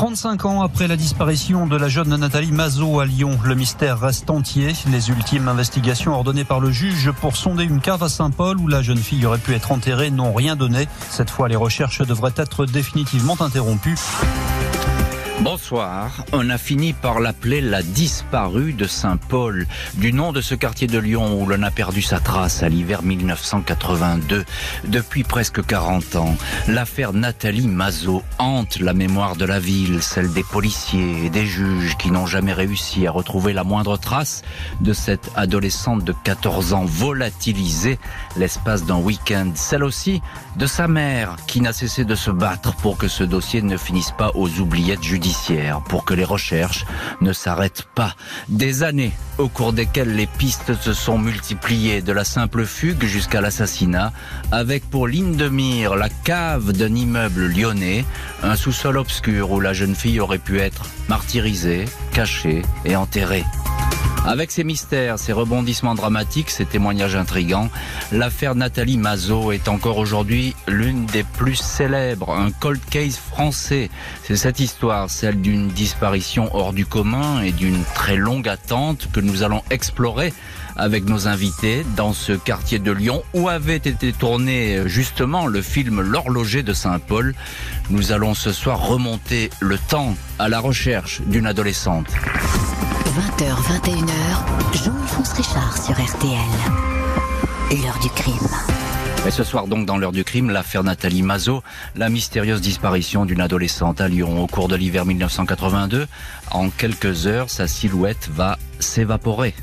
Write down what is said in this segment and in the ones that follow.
35 ans après la disparition de la jeune Nathalie Mazot à Lyon, le mystère reste entier. Les ultimes investigations ordonnées par le juge pour sonder une cave à Saint-Paul où la jeune fille aurait pu être enterrée n'ont rien donné. Cette fois, les recherches devraient être définitivement interrompues. Bonsoir. On a fini par l'appeler la disparue de Saint-Paul, du nom de ce quartier de Lyon où l'on a perdu sa trace à l'hiver 1982. Depuis presque 40 ans, l'affaire Nathalie Mazot hante la mémoire de la ville, celle des policiers et des juges qui n'ont jamais réussi à retrouver la moindre trace de cette adolescente de 14 ans volatilisée l'espace d'un week-end. Celle aussi de sa mère qui n'a cessé de se battre pour que ce dossier ne finisse pas aux oubliettes judiciaires pour que les recherches ne s'arrêtent pas. Des années au cours desquelles les pistes se sont multipliées de la simple fugue jusqu'à l'assassinat, avec pour ligne de mire la cave d'un immeuble lyonnais, un sous-sol obscur où la jeune fille aurait pu être martyrisée, cachée et enterrée. Avec ses mystères, ses rebondissements dramatiques, ses témoignages intrigants, l'affaire Nathalie Mazot est encore aujourd'hui l'une des plus célèbres, un cold case français. C'est cette histoire, celle d'une disparition hors du commun et d'une très longue attente que nous allons explorer avec nos invités dans ce quartier de Lyon où avait été tourné justement le film L'horloger de Saint-Paul. Nous allons ce soir remonter le temps à la recherche d'une adolescente. 20h, 21h, Jean-Alphonse Richard sur RTL. L'heure du crime. Et ce soir donc dans l'heure du crime, l'affaire Nathalie Mazot, la mystérieuse disparition d'une adolescente à Lyon au cours de l'hiver 1982. En quelques heures, sa silhouette va s'évaporer.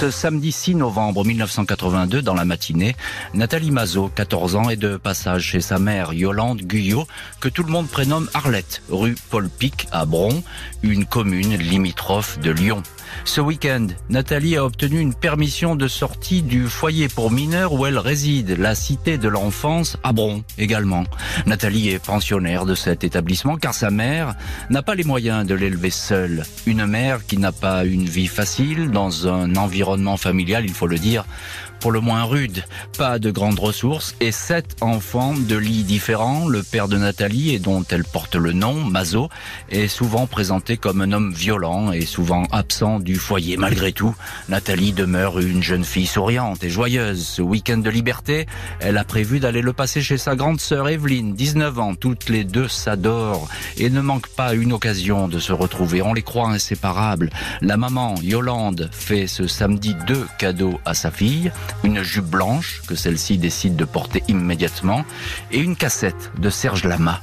Ce samedi 6 novembre 1982, dans la matinée, Nathalie Mazot, 14 ans, est de passage chez sa mère Yolande Guyot, que tout le monde prénomme Arlette, rue Paul Pic à Bron, une commune limitrophe de Lyon. Ce week-end, Nathalie a obtenu une permission de sortie du foyer pour mineurs où elle réside, la cité de l'enfance à Bron également. Nathalie est pensionnaire de cet établissement car sa mère n'a pas les moyens de l'élever seule. Une mère qui n'a pas une vie facile dans un environnement familial, il faut le dire, pour le moins rude. Pas de grandes ressources et sept enfants de lits différents. Le père de Nathalie et dont elle porte le nom, Mazo, est souvent présenté comme un homme violent et souvent absent du foyer. Malgré tout, Nathalie demeure une jeune fille souriante et joyeuse. Ce week-end de liberté, elle a prévu d'aller le passer chez sa grande sœur Evelyne, 19 ans. Toutes les deux s'adorent et ne manquent pas une occasion de se retrouver. On les croit inséparables. La maman, Yolande, fait ce samedi deux cadeaux à sa fille une jupe blanche que celle-ci décide de porter immédiatement et une cassette de Serge Lama.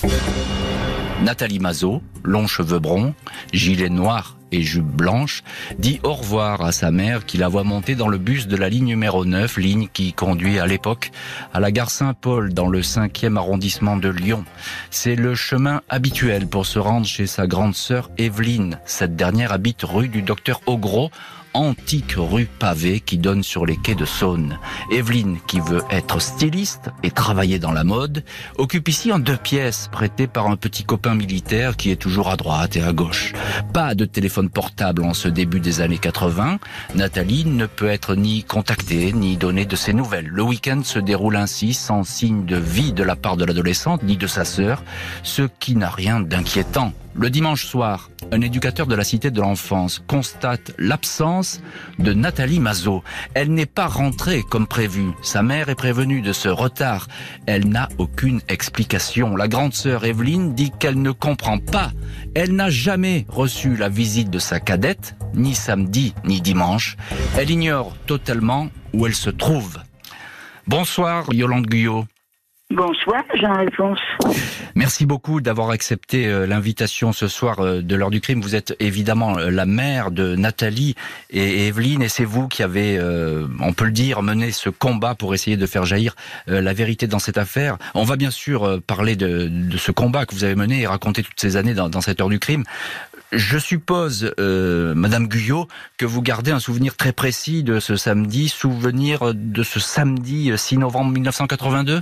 Nathalie Mazot, longs cheveux bruns, gilet noir et jupe blanche, dit au revoir à sa mère qui la voit monter dans le bus de la ligne numéro 9, ligne qui conduit à l'époque à la gare Saint-Paul dans le 5e arrondissement de Lyon. C'est le chemin habituel pour se rendre chez sa grande sœur Evelyne. Cette dernière habite rue du docteur Ogros antique rue pavée qui donne sur les quais de Saône. Evelyne, qui veut être styliste et travailler dans la mode, occupe ici en deux pièces prêtées par un petit copain militaire qui est toujours à droite et à gauche. Pas de téléphone portable en ce début des années 80. Nathalie ne peut être ni contactée ni donner de ses nouvelles. Le week-end se déroule ainsi sans signe de vie de la part de l'adolescente ni de sa sœur, ce qui n'a rien d'inquiétant. Le dimanche soir, un éducateur de la Cité de l'Enfance constate l'absence de Nathalie Mazot. Elle n'est pas rentrée comme prévu. Sa mère est prévenue de ce retard. Elle n'a aucune explication. La grande sœur Evelyne dit qu'elle ne comprend pas. Elle n'a jamais reçu la visite de sa cadette, ni samedi, ni dimanche. Elle ignore totalement où elle se trouve. Bonsoir, Yolande Guyot. Bonsoir, Jean-Alphonse. Merci beaucoup d'avoir accepté euh, l'invitation ce soir euh, de l'heure du crime. Vous êtes évidemment euh, la mère de Nathalie et Evelyne, et c'est vous qui avez, on peut le dire, mené ce combat pour essayer de faire jaillir la vérité dans cette affaire. On va bien sûr parler de, ce combat que vous avez mené et raconter toutes ces années dans, cette heure du crime. Je suppose, Madame Guyot, que vous gardez un souvenir très précis de ce samedi, souvenir de ce samedi 6 novembre 1982 euh,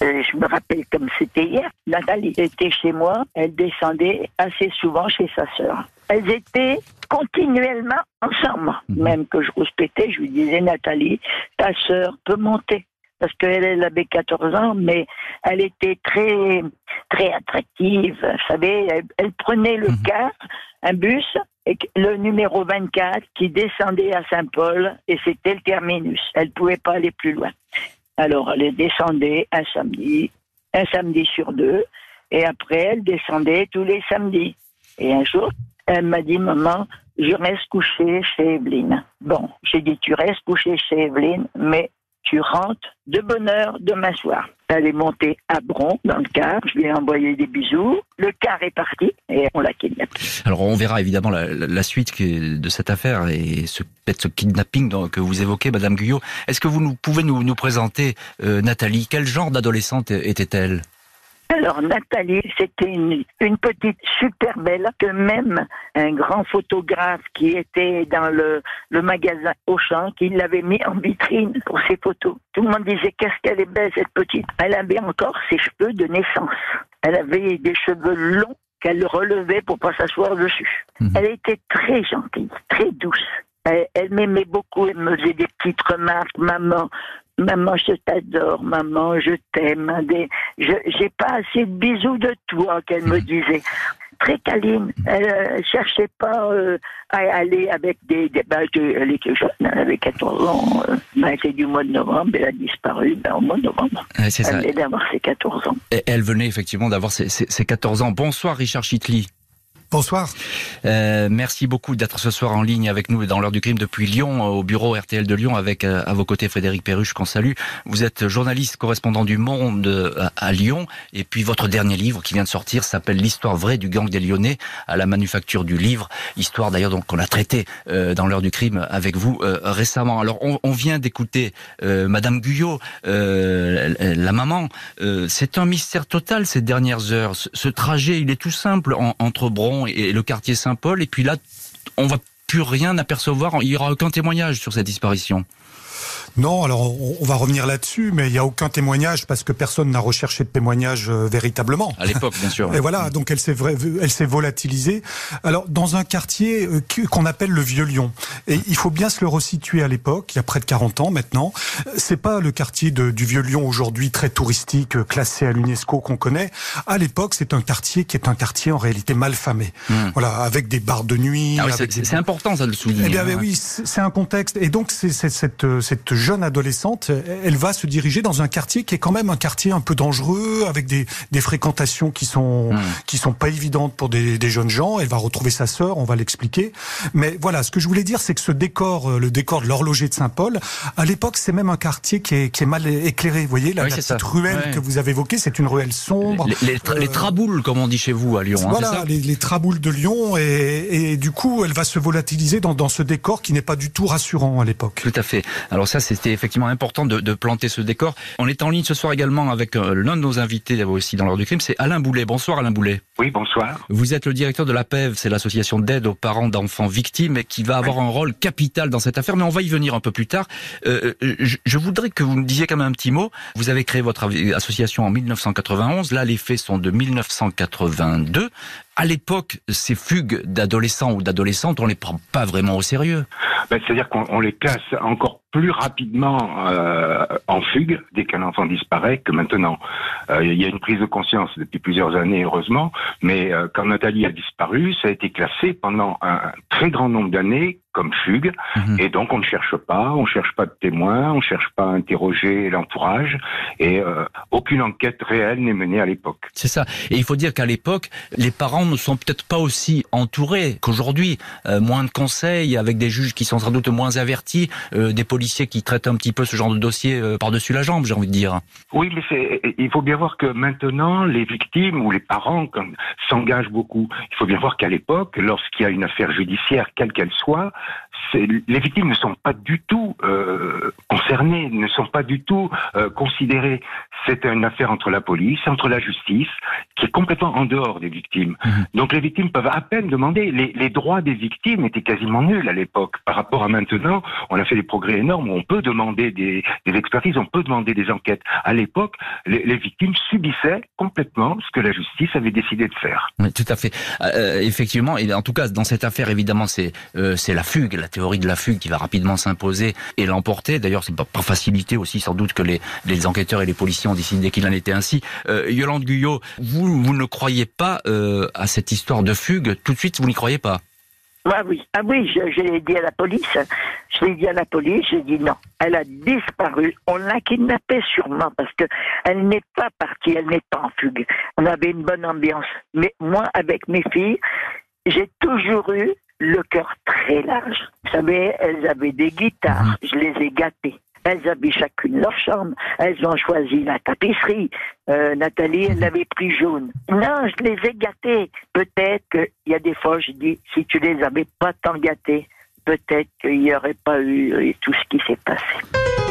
je me rappelle comme c'était hier. Nathalie était chez moi. Elle descendait assez souvent chez sa sœur. Elles étaient continuellement ensemble. Mhm. Même que je rouspétais, je lui disais Nathalie, ta sœur peut monter parce qu'elle elle avait 14 ans, mais elle était très très attractive. Vous savez, elle, prenait le mhm. car, un bus, et le numéro 24 qui descendait à Saint-Paul, et c'était le terminus. Elle ne pouvait pas aller plus loin. Alors, elle descendait un samedi, un samedi sur deux, et après, elle descendait tous les samedis. Et un jour, elle m'a dit, maman, je reste couchée chez Evelyne. Bon, j'ai dit, tu restes couchée chez Evelyne, mais tu rentres de bonne heure demain soir. Elle est montée à Bron dans le car, je lui ai envoyé des bisous, le car est parti et on l'a kidnappé. Alors on verra évidemment la, suite de cette affaire et ce, peut-être ce kidnapping que vous évoquez, Madame Guyot. Est-ce que vous pouvez nous, nous présenter euh, Nathalie Quel genre d'adolescente était-elle? Alors Nathalie, c'était une, petite super belle que même un grand photographe qui était dans le, le magasin Auchan, qui l'avait mis en vitrine pour ses photos. Tout le monde disait qu'est-ce qu'elle est belle cette petite. Elle avait encore ses cheveux de naissance. Elle avait des cheveux longs qu'elle relevait pour pas s'asseoir dessus. Mhm. Elle était très gentille, très douce. Elle, elle m'aimait beaucoup, elle me faisait des petites remarques, maman, Maman, je t'adore, maman, je t'aime. Je j'ai pas assez de bisous de toi, qu'elle me disait. Très câline. Elle ne cherchait pas euh, à aller avec des... des ben, elle était jeune, elle avait 14 ans. Euh, ben, c'est du mois de novembre, elle a disparu ben, au mois de novembre. elle venait d'avoir ses 14 ans. Et elle venait effectivement d'avoir ses, ses, 14 ans. Bonsoir Richard Chitli. Bonsoir. Euh, merci beaucoup d'être ce soir en ligne avec nous dans l'heure du crime depuis Lyon, au bureau RTL de Lyon, avec euh, à vos côtés Frédéric Perruche qu'on salue. Vous êtes journaliste correspondant du Monde euh, à, Lyon, et puis votre dernier livre qui vient de sortir s'appelle L'histoire vraie du gang des Lyonnais à la manufacture du livre. Histoire d'ailleurs donc qu'on a traité euh, dans l'heure du crime avec vous récemment. Alors on, vient d'écouter Madame Guyot, la maman. C'est un mystère total ces dernières heures. Ce, trajet, il est tout simple en, entre Bron et le quartier Saint-Paul. Et puis là, on va plus rien apercevoir. Il y aura aucun témoignage sur cette disparition. Non, alors on, va revenir là-dessus, mais il n'y a aucun témoignage parce que personne n'a recherché de témoignage euh, véritablement. À l'époque, bien sûr. Et voilà, donc elle s'est elle s'est volatilisée. Alors dans un quartier euh, qu'on appelle le Vieux Lyon, et il faut bien se le resituer à l'époque, il y a près de 40 ans maintenant. C'est pas le quartier du Vieux Lyon aujourd'hui très touristique, euh, classé à l'UNESCO qu'on connaît. À l'époque, c'est un quartier qui est un quartier en réalité mal famé. Hmm. Voilà, avec des bars de nuit. Ah c'est important ça de le souligner. Eh bien, hein. oui, c'est un contexte. Et donc c'est cette cette jeune adolescente, elle va se diriger dans un quartier qui est quand même un quartier un peu dangereux, avec des, des fréquentations qui sont hmm. qui sont pas évidentes pour des, des, jeunes gens. Elle va retrouver sa sœur, on va l'expliquer. Mais voilà, ce que je voulais dire, c'est que ce décor, euh, le décor de l'horloger de Saint-Paul, à l'époque, c'est même un quartier qui est, qui est mal éclairé. Vous voyez, la, petite ruelle que vous avez évoquée, c'est une ruelle sombre. Les, euh, traboules, comme on dit chez vous à Lyon. Hein, voilà, les, les, traboules de Lyon, et, et, du coup, elle va se volatiliser dans, dans ce décor qui n'est pas du tout rassurant à l'époque. Tout à fait. Alors ça, c'était effectivement important de, de, planter ce décor. On est en ligne ce soir également avec euh, l'un de nos invités aussi dans l'heure du crime, c'est Alain Boulet. Bonsoir Alain Boulet. Oui, bonsoir. Vous êtes le directeur de la PEV, c'est l'association d'aide aux parents d'enfants victimes et qui va avoir un rôle capital dans cette affaire, mais on va y venir un peu plus tard. Euh, euh je, voudrais que vous me disiez quand même un petit mot. Vous avez créé votre association en 1991, là les faits sont de 1982 à l'époque, ces fugues d'adolescents ou d'adolescentes, on les prend pas vraiment au sérieux. Ben, C'est-à-dire qu'on les classe encore plus rapidement euh, en fugue dès qu'un enfant disparaît que maintenant. Euh, il y a une prise de conscience depuis plusieurs années, heureusement, mais euh, quand Nathalie a disparu, ça a été classé pendant un très grand nombre d'années comme fugue, mhm. et donc on ne cherche pas, on cherche pas de témoins, on cherche pas à interroger l'entourage, et euh, aucune enquête réelle n'est menée à l'époque. C'est ça. Et il faut dire qu'à l'époque, les parents ne sont peut-être pas aussi entourés qu'aujourd'hui. Euh, moins de conseils, avec des juges qui sont sans doute moins avertis, euh, des policiers qui traitent un petit peu ce genre de dossier par-dessus la jambe, j'ai envie de dire. Oui, mais il faut bien voir que maintenant, les victimes ou les parents s'engagent beaucoup. Il faut bien voir qu'à l'époque, lorsqu'il y a une affaire judiciaire, quelle qu'elle soit, les victimes ne sont pas du tout euh, concernées, ne sont pas du tout euh, considérées. C'est une affaire entre la police, entre la justice, qui est complètement en dehors des victimes. Mhm. Donc les victimes peuvent à peine demander. Les, les droits des victimes étaient quasiment nuls à l'époque. Par rapport à maintenant, on a fait des progrès énormes. On peut demander des, des, expertises, on peut demander des enquêtes. À l'époque, les, les, victimes subissaient complètement ce que la justice avait décidé de faire. Oui, tout à fait. Euh, effectivement, et en tout cas, dans cette affaire, évidemment, c'est c'est la fugue, la théorie de la fugue qui va rapidement s'imposer et l'emporter. D'ailleurs, c'est pas par facilité aussi, sans doute que les, enquêteurs et les policiers ont décidé qu'il en était ainsi. Euh, Yolande Guyot, vous, ne croyez pas euh, à cette histoire de fugue Tout de suite, vous n'y croyez pas? Ah oui, ah oui, je, je l'ai dit à la police. Je l'ai dit à la police, j'ai dit non. Elle a disparu. On l'a kidnappée sûrement parce que elle n'est pas partie, elle n'est pas en fugue. On avait une bonne ambiance. Mais moi, avec mes filles, j'ai toujours eu le cœur très large. Vous savez, elles avaient des guitares. Je les ai gâtées. Elles avaient chacune leur chambre. Elles ont choisi la tapisserie. Euh, Nathalie, elle l'avait pris jaune. Non, je les ai gâtées. Peut-être qu'il y a des fois, je dis, si tu les avais pas tant gâtées, peut-être qu'il n'y aurait pas eu euh, tout ce qui s'est passé.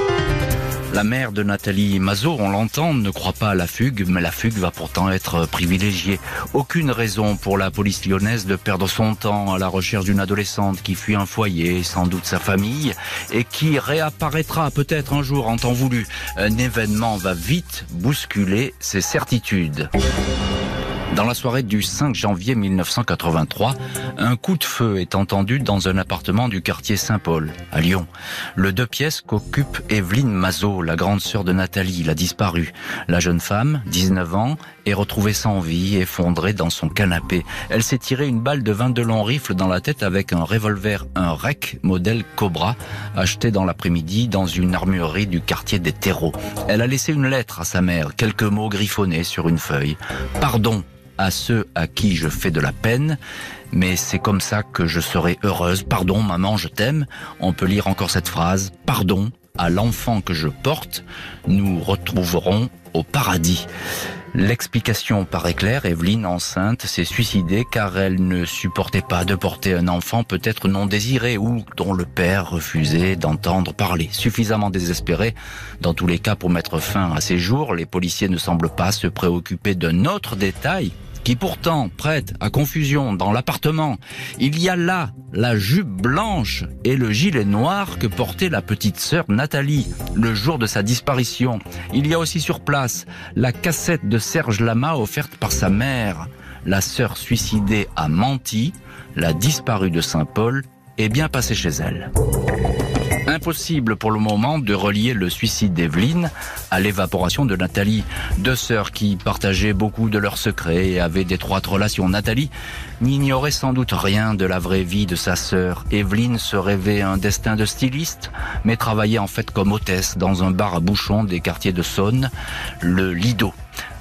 La mère de Nathalie Mazot, on l'entend, ne croit pas à la fugue, mais la fugue va pourtant être privilégiée. Aucune raison pour la police lyonnaise de perdre son temps à la recherche d'une adolescente qui fuit un foyer, sans doute sa famille, et qui réapparaîtra peut-être un jour en temps voulu. Un événement va vite bousculer ses certitudes. Dans la soirée du 5 janvier 1983, un coup de feu est entendu dans un appartement du quartier Saint-Paul, à Lyon. Le deux pièces qu'occupe Evelyne Mazot, la grande sœur de Nathalie, l'a disparu. La jeune femme, 19 ans, est retrouvée sans vie, effondrée dans son canapé. Elle s'est tirée une balle de 22 longs rifles dans la tête avec un revolver, un REC modèle Cobra, acheté dans l'après-midi dans une armurerie du quartier des terreaux. Elle a laissé une lettre à sa mère, quelques mots griffonnés sur une feuille. Pardon, à ceux à qui je fais de la peine, mais c'est comme ça que je serai heureuse. Pardon, maman, je t'aime. On peut lire encore cette phrase. Pardon à l'enfant que je porte, nous retrouverons au paradis. L'explication paraît claire, Evelyne, enceinte, s'est suicidée car elle ne supportait pas de porter un enfant peut-être non désiré ou dont le père refusait d'entendre parler. Suffisamment désespéré, dans tous les cas pour mettre fin à ses jours, les policiers ne semblent pas se préoccuper d'un autre détail qui pourtant prête à confusion dans l'appartement. Il y a là la jupe blanche et le gilet noir que portait la petite sœur Nathalie le jour de sa disparition. Il y a aussi sur place la cassette de Serge Lama offerte par sa mère. La sœur suicidée a menti, la disparue de Saint-Paul est bien passée chez elle. Impossible pour le moment de relier le suicide d'Evelyne à l'évaporation de Nathalie. Deux sœurs qui partageaient beaucoup de leurs secrets et avaient d'étroites relations. Nathalie n'ignorait sans doute rien de la vraie vie de sa sœur. Evelyne se rêvait un destin de styliste, mais travaillait en fait comme hôtesse dans un bar à bouchons des quartiers de Saône, le Lido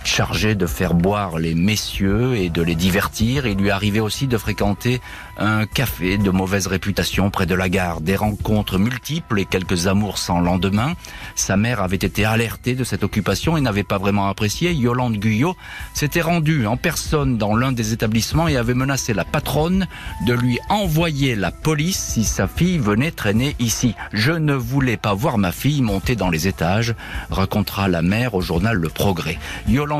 chargé de faire boire les messieurs et de les divertir. Il lui arrivait aussi de fréquenter un café de mauvaise réputation près de la gare, des rencontres multiples et quelques amours sans lendemain. Sa mère avait été alertée de cette occupation et n'avait pas vraiment apprécié. Yolande Guyot s'était rendue en personne dans l'un des établissements et avait menacé la patronne de lui envoyer la police si sa fille venait traîner ici. Je ne voulais pas voir ma fille monter dans les étages, racontera la mère au journal Le Progrès.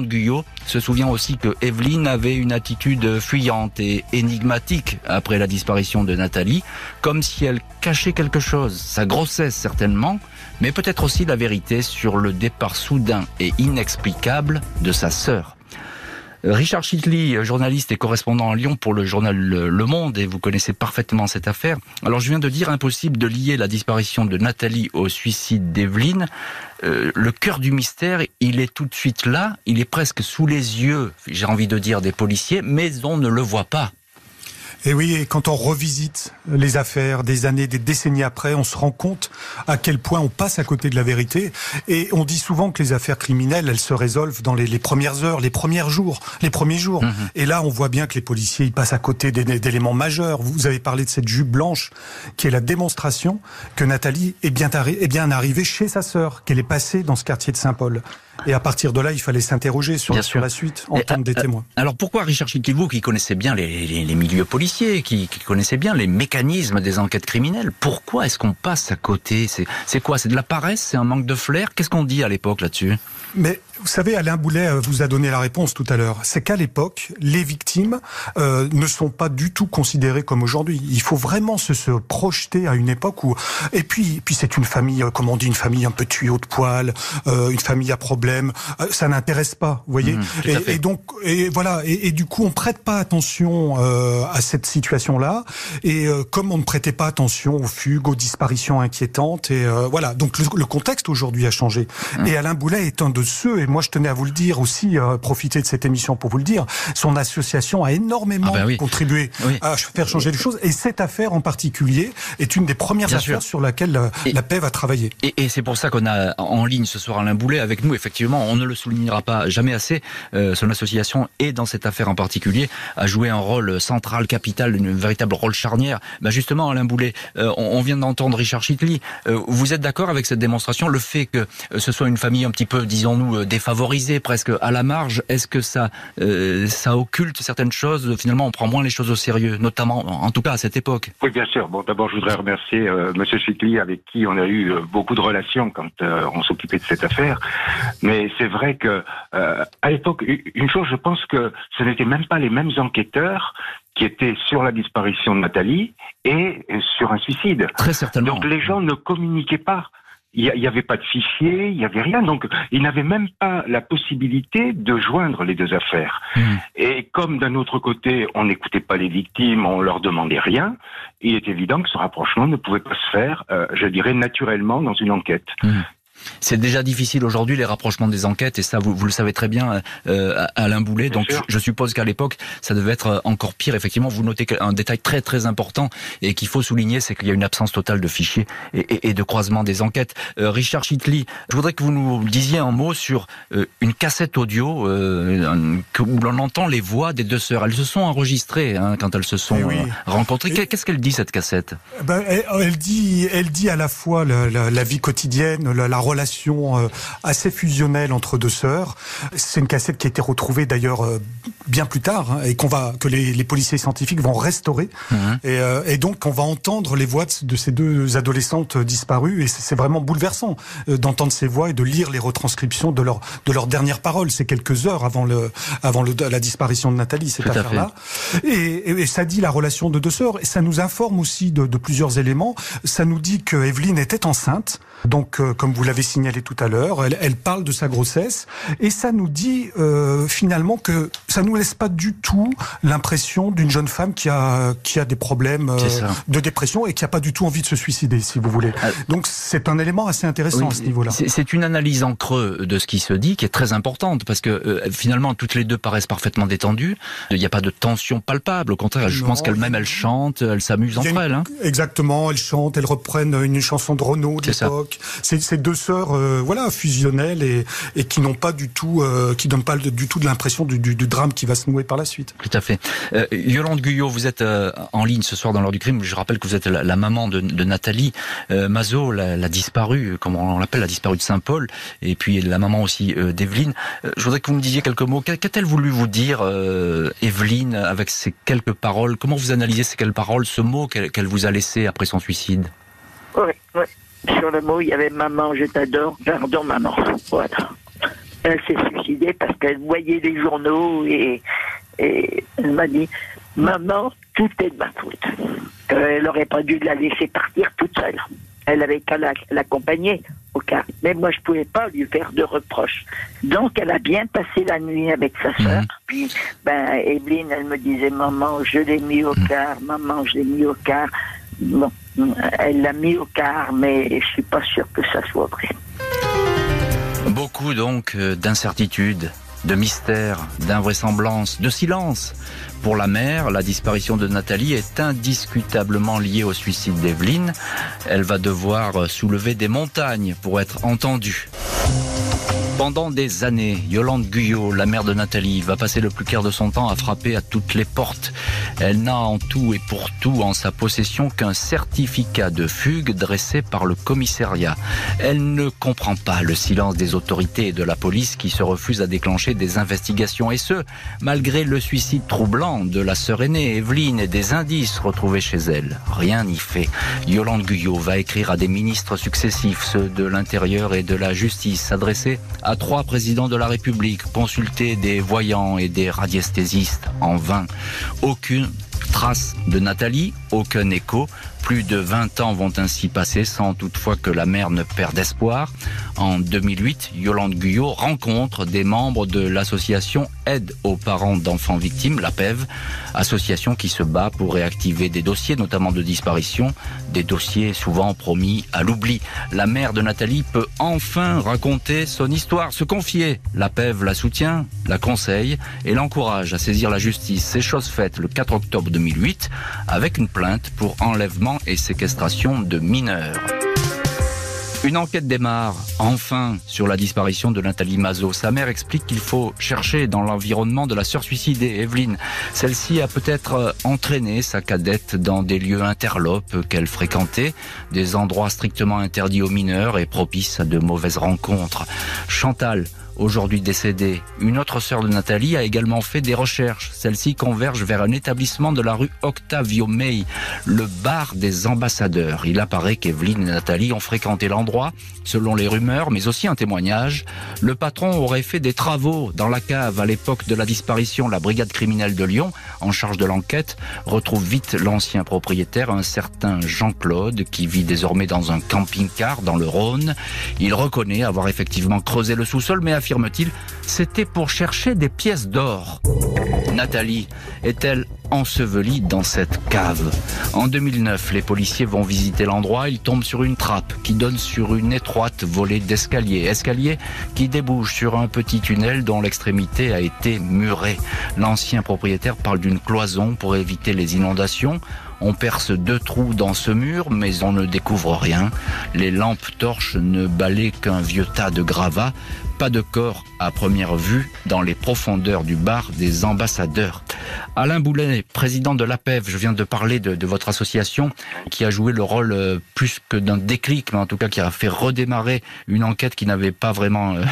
Guyot se souvient aussi que Evelyne avait une attitude fuyante et énigmatique après la disparition de Nathalie, comme si elle cachait quelque chose, sa grossesse certainement, mais peut-être aussi la vérité sur le départ soudain et inexplicable de sa sœur. Richard Chitley, journaliste et correspondant à Lyon pour le journal Le Monde, et vous connaissez parfaitement cette affaire. Alors je viens de dire impossible de lier la disparition de Nathalie au suicide d'Evelyne. Euh, le cœur du mystère, il est tout de suite là, il est presque sous les yeux, j'ai envie de dire, des policiers, mais on ne le voit pas. Et oui, et quand on revisite les affaires des années, des décennies après, on se rend compte à quel point on passe à côté de la vérité. Et on dit souvent que les affaires criminelles, elles se résolvent dans les, les premières heures, les premiers jours, les premiers jours. Mhm. Et là, on voit bien que les policiers, ils passent à côté d'éléments majeurs. Vous avez parlé de cette jupe blanche, qui est la démonstration que Nathalie est bien, est bien arrivée chez sa sœur, qu'elle est passée dans ce quartier de Saint-Paul. Et à partir de là, il fallait s'interroger sur, sur la suite, entendre des euh, témoins. Alors pourquoi Richard vous qui connaissez bien les, les- les milieux policiers, qui, qui connaissez bien les mécanismes des enquêtes criminelles, pourquoi est-ce qu'on passe à côté? C'est c'est quoi? C'est de la paresse? C'est un manque de flair? Qu'est-ce qu'on dit à l'époque là-dessus? Mais Vous savez, Alain Boulet euh, vous a donné la réponse tout à l'heure. C'est qu'à l'époque, les victimes euh, ne sont pas du tout considérées comme aujourd'hui. Il faut vraiment se, se, projeter à une époque où... Et puis, puis c'est une famille, euh, comme on dit, une famille un peu tuyau de poil, euh, une famille à problème. Euh, ça n'intéresse pas, vous voyez. Mmh, et, et, donc, et voilà. Et, et, du coup, on prête pas attention euh, à cette situation-là. Et comme on ne prêtait pas attention aux fugues, aux disparitions inquiétantes, et voilà. Donc le, le contexte aujourd'hui a changé. Mmh. Et Alain Boulet est un de ceux et moi je tenais à vous le dire aussi, euh, profiter de cette émission pour vous le dire, son association a énormément ah ben oui. contribué oui. à faire changer les choses. Et cette affaire en particulier est une des premières Bien affaires sûr. sur laquelle et, la paix va travailler. Et, et c'est pour ça qu'on a en ligne ce soir Alain Boulet avec nous. Effectivement, on ne le soulignera pas jamais assez. Euh, son association et dans cette affaire en particulier a joué un rôle central, capital, un véritable rôle charnière. Ben justement, Alain Boulet, euh, on, on, vient d'entendre Richard Chitley. Euh, vous êtes d'accord avec cette démonstration, le fait que ce soit une famille un petit peu, disons-nous, défavorisée, presque à la marge, est-ce que ça, euh, ça occulte certaines choses? Finalement, on prend moins les choses au sérieux, notamment, en tout cas à cette époque. Oui, bien sûr. Bon, d'abord, je voudrais remercier euh, Monsieur Chicli, avec qui on a eu euh, beaucoup de relations quand euh, on s'occupait de cette affaire. Mais c'est vrai que euh, à l'époque, une chose, je pense que ce n'étaient même pas les mêmes enquêteurs qui étaient sur la disparition de Nathalie et sur un suicide. Très certainement. Donc les gens ne communiquaient pas il n'y avait pas de fichier, il n'y avait rien. Donc, ils n'avaient même pas la possibilité de joindre les deux affaires. Mmh. Et comme d'un autre côté, on n'écoutait pas les victimes, on leur demandait rien, il est évident que ce rapprochement ne pouvait pas se faire, euh, je dirais, naturellement dans une enquête. Mmh. C'est déjà difficile aujourd'hui les rapprochements des enquêtes et ça vous, vous le savez très bien euh, Alain Boulet. Bien donc sûr. je suppose qu'à l'époque ça devait être encore pire. Effectivement, vous notez un détail très très important et qu'il faut souligner, c'est qu'il y a une absence totale de fichiers et, et, et de croisement des enquêtes. Euh, Richard Chitley, je voudrais que vous nous disiez un mot sur euh, une cassette audio euh, où l'on entend les voix des deux sœurs. Elles se sont enregistrées hein, quand elles se sont oui. rencontrées. Qu'est-ce qu'elle dit cette cassette? Ben, elle, elle, dit, elle dit à la fois la, la, la vie quotidienne, la, la relation euh, assez fusionnelle entre deux sœurs. C'est une cassette qui a été retrouvée d'ailleurs euh, bien plus tard hein, et qu'on va que les, les, policiers scientifiques vont restaurer. Mmh. Et, euh, et, donc on va entendre les voix de ces deux adolescentes disparues et c'est vraiment bouleversant d'entendre ces voix et de lire les retranscriptions de leur de leurs dernières paroles. C'est quelques heures avant le avant le, la disparition de Nathalie cette affaire-là. Et, et, et, ça dit la relation de deux sœurs et ça nous informe aussi de, de plusieurs éléments. Ça nous dit que Evelyne était enceinte. Donc, euh, comme vous l'avez signalé tout à l'heure, elle, elle, parle de sa grossesse et ça nous dit euh, finalement que ça nous laisse pas du tout l'impression d'une jeune femme qui a qui a des problèmes euh, de dépression et qui a pas du tout envie de se suicider, si vous voulez. Ah. Donc, c'est un élément assez intéressant oui, à ce niveau-là. C'est une analyse en creux de ce qui se dit qui est très importante parce que euh, finalement toutes les deux paraissent parfaitement détendues. Il n'y a pas de tension palpable. Au contraire, je non, pense qu'elles-mêmes elles chantent, elles s'amusent entre elles. Hein. Exactement, elles chantent, elles reprennent une chanson de Renaud de l'époque. C'est ces deux euh, voilà, fusionnelles et, et qui n'ont pas du tout, euh, qui donnent pas du tout de l'impression du, du, du, drame qui va se nouer par la suite. Tout à fait. Euh, Yolande Guyot, vous êtes euh, en ligne ce soir dans l'heure du crime. Je rappelle que vous êtes la, la maman de, de Nathalie euh, Mazot, la, la, disparue, comme on l'appelle, la disparue de Saint-Paul, et puis la maman aussi d'Evelyne. je voudrais que vous me disiez quelques mots. Qu'a-t-elle voulu vous dire, Evelyne, avec ces quelques paroles? Comment vous analysez ces quelques paroles, ce mot qu'elle qu vous a laissé après son suicide? Oui, oui sur le mot, il y avait Maman, je t'adore, pardon maman. Voilà. Elle s'est suicidée parce qu'elle voyait les journaux et, et elle m'a dit Maman, tout est de ma faute. Elle n'aurait pas dû la laisser partir toute seule. Elle avait qu'à l'accompagner au cas. Mais moi, je pouvais pas lui faire de reproches. Donc, elle a bien passé la nuit avec sa soeur. Mmh. Puis, ben, Evelyne, elle me disait, maman, je l'ai mis au quart, maman, je l'ai mis au quart. Bon, elle l'a mis au quart, mais je suis pas sûr que ça soit vrai. Beaucoup donc euh, d'incertitudes, de mystères, d'invraisemblances, de silence. Pour la mère, la disparition de Nathalie est indiscutablement liée au suicide d'Evelyne. Elle va devoir soulever des montagnes pour être entendue. Pendant des années, Yolande Guyot, la mère de Nathalie, va passer le plus clair de son temps à frapper à toutes les portes. Elle n'a en tout et pour tout en sa possession qu'un certificat de fugue dressé par le commissariat. Elle ne comprend pas le silence des autorités et de la police qui se refusent à déclencher des investigations et ce, malgré le suicide troublant de la sœur aînée Evelyne et des indices retrouvés chez elle. Rien n'y fait. Yolande Guyot va écrire à des ministres successifs, ceux de l'Intérieur et de la Justice, s'adresser à trois présidents de la République, consulté des voyants et des radiesthésistes en vain. Aucune trace de Nathalie, aucun écho. Plus de 20 ans vont ainsi passer sans toutefois que la mère ne perde espoir. En 2008, Yolande Guyot rencontre des membres de l'association Aide aux parents d'enfants victimes, la PEV, association qui se bat pour réactiver des dossiers, notamment de disparition, des dossiers souvent promis à l'oubli. La mère de Nathalie peut enfin raconter son histoire, se confier. La PEV la soutient, la conseille et l'encourage à saisir la justice. C'est chose faite le 4 octobre 2008 avec une plainte pour enlèvement et séquestration de mineurs. Une enquête démarre, enfin, sur la disparition de Nathalie Mazot. Sa mère explique qu'il faut chercher dans l'environnement de la sœur suicidée, Evelyne. Celle-ci a peut-être euh, entraîné sa cadette dans des lieux interlopes qu'elle fréquentait, des endroits strictement interdits aux mineurs et propices à de mauvaises rencontres. Chantal, aujourd'hui décédée. Une autre sœur de Nathalie a également fait des recherches. Celle-ci converge vers un établissement de la rue Octavio May, le bar des ambassadeurs. Il apparaît qu'Evelyne et Nathalie ont fréquenté l'endroit, selon les rumeurs, mais aussi un témoignage. Le patron aurait fait des travaux dans la cave à l'époque de la disparition. La brigade criminelle de Lyon, en charge de l'enquête, retrouve vite l'ancien propriétaire, un certain Jean-Claude, qui vit désormais dans un camping-car dans le Rhône. Il reconnaît avoir effectivement creusé le sous-sol, mais affirme-t-il, c'était pour chercher des pièces d'or. Nathalie est-elle ensevelie dans cette cave En 2009, les policiers vont visiter l'endroit. Ils tombent sur une trappe qui donne sur une étroite volée d'escalier. Escalier qui débouche sur un petit tunnel dont l'extrémité a été murée. L'ancien propriétaire parle d'une cloison pour éviter les inondations. On perce deux trous dans ce mur, mais on ne découvre rien. Les lampes torches ne balaient qu'un vieux tas de gravats. Pas de corps à première vue dans les profondeurs du bar des ambassadeurs. Alain Boulet, président de l'APEV, je viens de parler de, votre association qui a joué le rôle euh, plus que d'un déclic, mais en tout cas qui a fait redémarrer une enquête qui n'avait pas vraiment euh,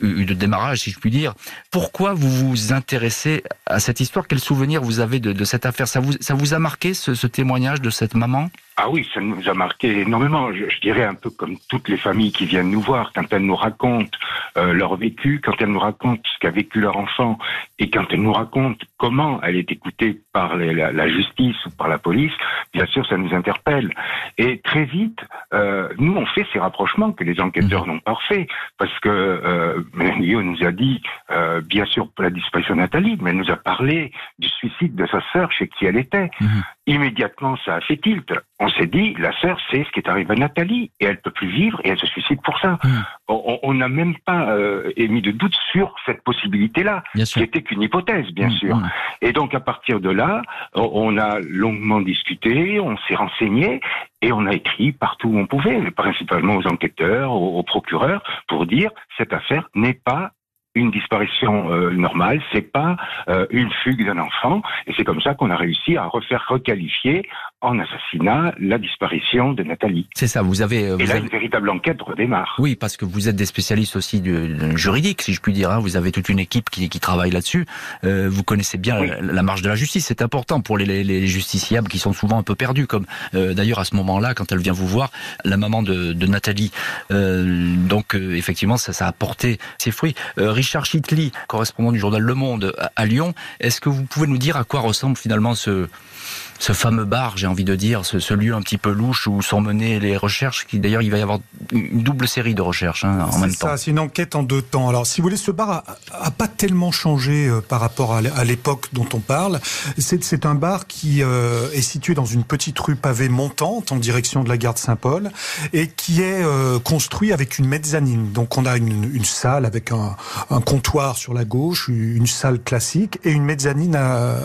eu de démarrage, si je puis dire. Pourquoi vous vous intéressez à cette histoire? Quel souvenir vous avez de, cette affaire? Ça vous, ça vous a marqué ce, ce témoignage de cette maman ah oui, ça nous a marqué énormément. Je, je, dirais un peu comme toutes les familles qui viennent nous voir, quand elles nous racontent euh, leur vécu, quand elles nous racontent ce qu'a vécu leur enfant, et quand elles nous racontent comment elle est écoutée par les, la, la, justice ou par la police, bien sûr, ça nous interpelle. Et très vite, euh, nous, on fait ces rapprochements que les enquêteurs n'ont pas fait, parce que euh, nous a dit, euh, bien sûr, pour la disparition de Nathalie, mais elle nous a parlé du suicide de sa sœur chez qui elle était. Mmh. Immédiatement, ça a fait tilt. On s'est dit, la sœur sait ce qui est arrivé à Nathalie et elle peut plus vivre et elle se suicide pour ça. Mmh. On n'a même pas euh, émis de doute sur cette possibilité-là, qui était qu'une hypothèse, bien mmh, sûr. Mmh. Et donc à partir de là, on a longuement discuté, on s'est renseigné et on a écrit partout où on pouvait, principalement aux enquêteurs, aux, aux procureurs, pour dire cette affaire n'est pas une disparition euh, normale, c'est pas euh, une fugue d'un enfant, et c'est comme ça qu'on a réussi à refaire requalifier en assassinat la disparition de Nathalie. C'est ça, vous avez... Euh, vous et là, avez... une véritable enquête redémarre. Oui, parce que vous êtes des spécialistes aussi de, de juridique, si je puis dire. Hein. Vous avez toute une équipe qui, qui travaille là-dessus. Euh, vous connaissez bien oui. la, la, marge de la justice. C'est important pour les, les, les, justiciables qui sont souvent un peu perdus. Comme euh, d'ailleurs à ce moment-là, quand elle vient vous voir, la maman de, de Nathalie. Euh, donc effectivement, ça, ça a porté ses fruits. Richard Chitli, correspondant du journal Le Monde à, à Lyon, est-ce que vous pouvez nous dire à quoi ressemble finalement ce ce fameux bar, j'ai envie de dire, ce, ce, lieu un petit peu louche où sont menées les recherches, qui d'ailleurs il va y avoir une double série de recherches hein, en même ça, temps. C'est une enquête en deux temps. Alors si vous voulez, ce bar a, a pas tellement changé euh, par rapport à l'époque dont on parle. C'est un bar qui euh, est situé dans une petite rue pavée montante en direction de la gare de Saint-Paul et qui est euh, construit avec une mezzanine. Donc on a une, une salle avec un, un, comptoir sur la gauche, une salle classique et une mezzanine à,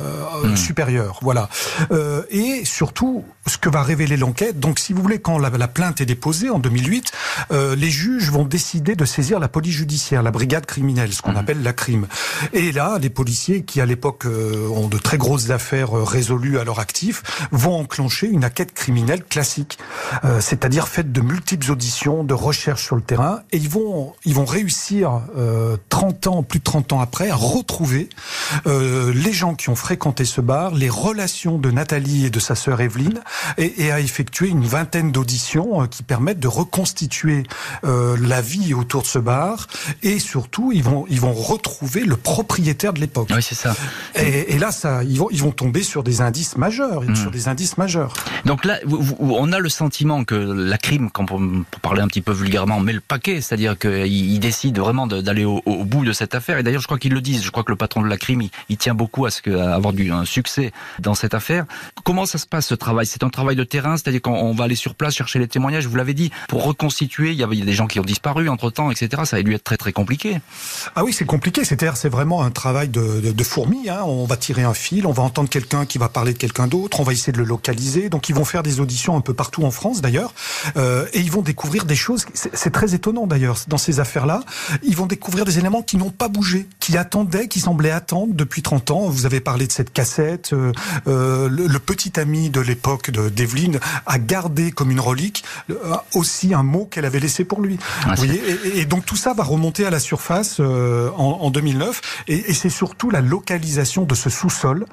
mmh. supérieure. Voilà. Euh, et surtout, ce que va révéler l'enquête, donc si vous voulez, quand la, la plainte est déposée en 2008, euh, les juges vont décider de saisir la police judiciaire, la brigade criminelle, ce qu'on mmh. appelle la crime. Et là, les policiers qui à l'époque euh, ont de très grosses affaires euh, résolues à leur actif, vont enclencher une enquête criminelle classique, euh, c'est-à-dire faite de multiples auditions, de recherches sur le terrain, et ils vont, ils vont réussir 30 ans, plus de 30 ans après, à retrouver euh, les gens qui ont fréquenté ce bar, les relations de Nathalie et de sa sœur Evelyne, et, et a effectué une vingtaine d'auditions euh, qui permettent de reconstituer euh, la vie autour de ce bar, et surtout ils vont ils vont retrouver le propriétaire de l'époque. Oui, c'est ça. Et, et, là, ça, ils vont ils vont tomber sur des indices majeurs, mmh. sur des indices majeurs. Donc là, on a le sentiment que la crime, quand pour, parler un petit peu vulgairement, met le paquet, c'est-à-dire qu'il décide vraiment d'aller au, au, bout de cette affaire. Et d'ailleurs, je crois qu'ils le disent. Je crois que le patron de la crime, il, tient beaucoup à ce que, à avoir du un succès dans cette affaire. Comment ça se passe ce travail? C'est un travail de terrain, c'est-à-dire qu'on va aller sur place chercher les témoignages. Vous l'avez dit, pour reconstituer. Il y, a, il y a des gens qui ont disparu entre temps, etc. Ça a dû être très très compliqué. Ah oui, c'est compliqué. C'est-à-dire, c'est vraiment un travail de, de, de fourmi. Hein. On va tirer un fil, on va entendre quelqu'un qui va parler de quelqu'un d'autre, on va essayer de le localiser. Donc, ils vont faire des auditions un peu partout en France, d'ailleurs, euh, et ils vont découvrir des choses. C'est très étonnant, d'ailleurs, dans ces affaires-là. Ils vont découvrir des éléments qui n'ont pas bougé, qui attendaient, qui semblaient attendre depuis 30 ans. Vous avez parlé de cette cassette. Euh, euh, le, le, petit ami de l'époque d'Evelyne a gardé comme une relique euh, aussi un mot qu'elle avait laissé pour lui. Ah, Vous voyez et, et, donc tout ça va remonter à la surface euh, en, en, 2009. Et, et c'est surtout la localisation de ce sous-sol,